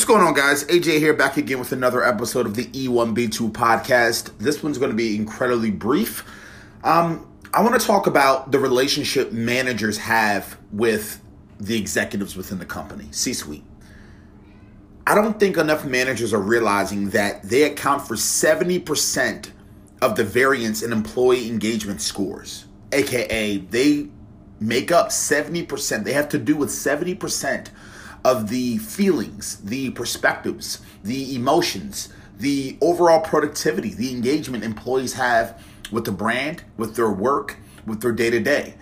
What's going on, guys? AJ here, back again with another episode of the E1B2 podcast. This one's going to be incredibly brief. Um, I want to talk about the relationship managers have with the executives within the company, C suite. I don't think enough managers are realizing that they account for 70% of the variance in employee engagement scores, aka, they make up 70%, they have to do with 70% of the feelings, the perspectives, the emotions, the overall productivity, the engagement employees have with the brand, with their work, with their day to day.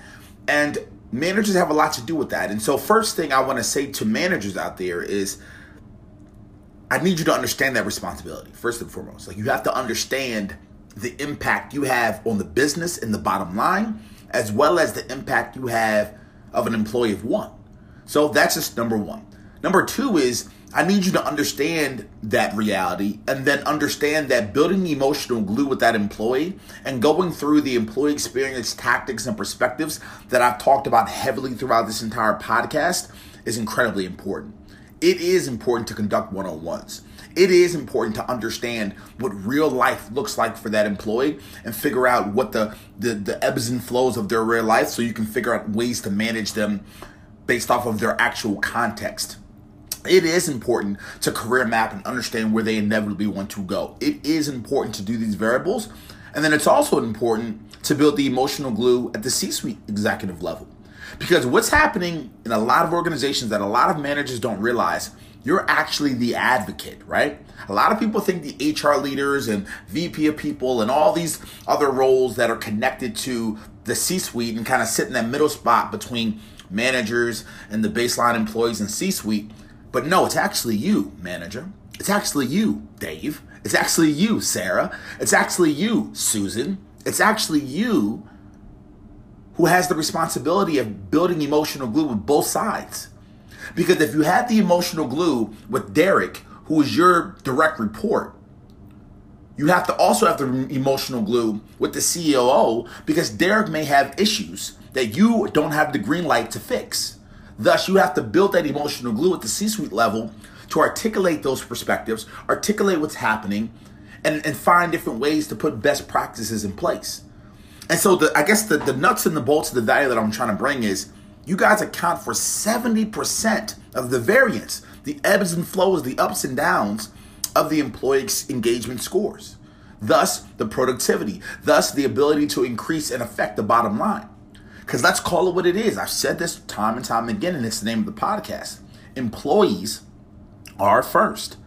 And managers have a lot to do with that. And so, first thing I want to say to managers out there is I need you to understand that responsibility, first and foremost. Like, you have to understand the impact you have on the business and the bottom line, as well as the impact you have of an employee of one. So, that's just number one. Number two is I need you to understand that reality and then understand that building the emotional glue with that employee and going through the employee experience tactics and perspectives that I've talked about heavily throughout this entire podcast is incredibly important. It is important to conduct one on ones. It is important to understand what real life looks like for that employee and figure out what the, the, the ebbs and flows of their real life so you can figure out ways to manage them based off of their actual context it is important to career map and understand where they inevitably want to go. It is important to do these variables. And then it's also important to build the emotional glue at the C suite executive level. Because what's happening in a lot of organizations that a lot of managers don't realize, you're actually the advocate, right? A lot of people think the HR leaders and VP of people and all these other roles that are connected to the C suite and kind of sit in that middle spot between managers and the baseline employees and C suite but no, it's actually you, manager. It's actually you, Dave. It's actually you, Sarah. It's actually you, Susan. It's actually you who has the responsibility of building emotional glue with both sides. Because if you had the emotional glue with Derek, who is your direct report, you have to also have the emotional glue with the COO because Derek may have issues that you don't have the green light to fix. Thus, you have to build that emotional glue at the C suite level to articulate those perspectives, articulate what's happening, and, and find different ways to put best practices in place. And so, the, I guess the, the nuts and the bolts of the value that I'm trying to bring is you guys account for 70% of the variance, the ebbs and flows, the ups and downs of the employee engagement scores. Thus, the productivity, thus, the ability to increase and affect the bottom line. Because let's call it what it is. I've said this time and time again, and it's the name of the podcast. Employees are first.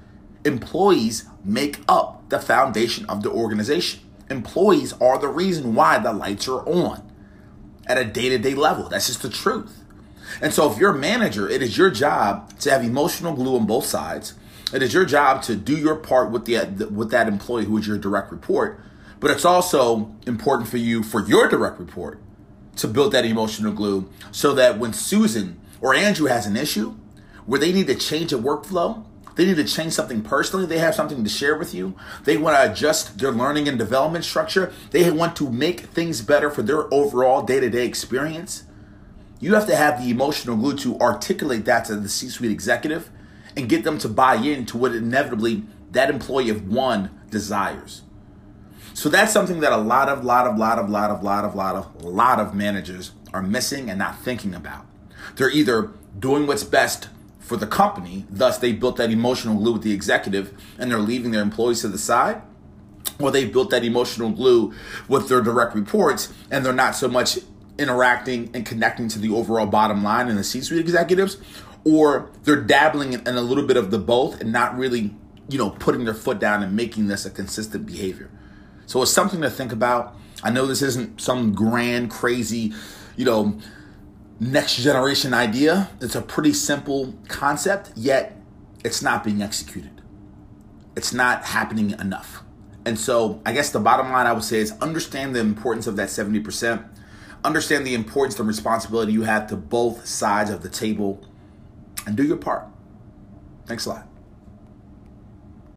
Employees make up the foundation of the organization. Employees are the reason why the lights are on at a day to day level. That's just the truth. And so, if you're a manager, it is your job to have emotional glue on both sides. It is your job to do your part with the with that employee who is your direct report. But it's also important for you for your direct report to build that emotional glue so that when Susan or Andrew has an issue where they need to change a workflow, they need to change something personally, they have something to share with you, they want to adjust their learning and development structure, they want to make things better for their overall day to day experience. You have to have the emotional glue to articulate that to the C suite executive and get them to buy into what inevitably that employee of one desires. So that's something that a lot of, lot of, lot of, lot of, lot of, lot of, lot of managers are missing and not thinking about. They're either doing what's best for the company, thus they built that emotional glue with the executive and they're leaving their employees to the side, or they built that emotional glue with their direct reports and they're not so much interacting and connecting to the overall bottom line and the C-suite executives, or they're dabbling in, in a little bit of the both and not really, you know, putting their foot down and making this a consistent behavior. So it's something to think about. I know this isn't some grand, crazy, you know, next generation idea. It's a pretty simple concept, yet it's not being executed. It's not happening enough. And so I guess the bottom line I would say is understand the importance of that 70%. Understand the importance and responsibility you have to both sides of the table and do your part. Thanks a lot.